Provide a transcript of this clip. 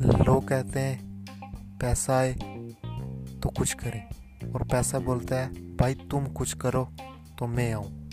लोग कहते हैं, पैसा आए तो कुछ करें। और पैसा बोलता है, भाई तुम कुछ करो तो मैं आऊँ।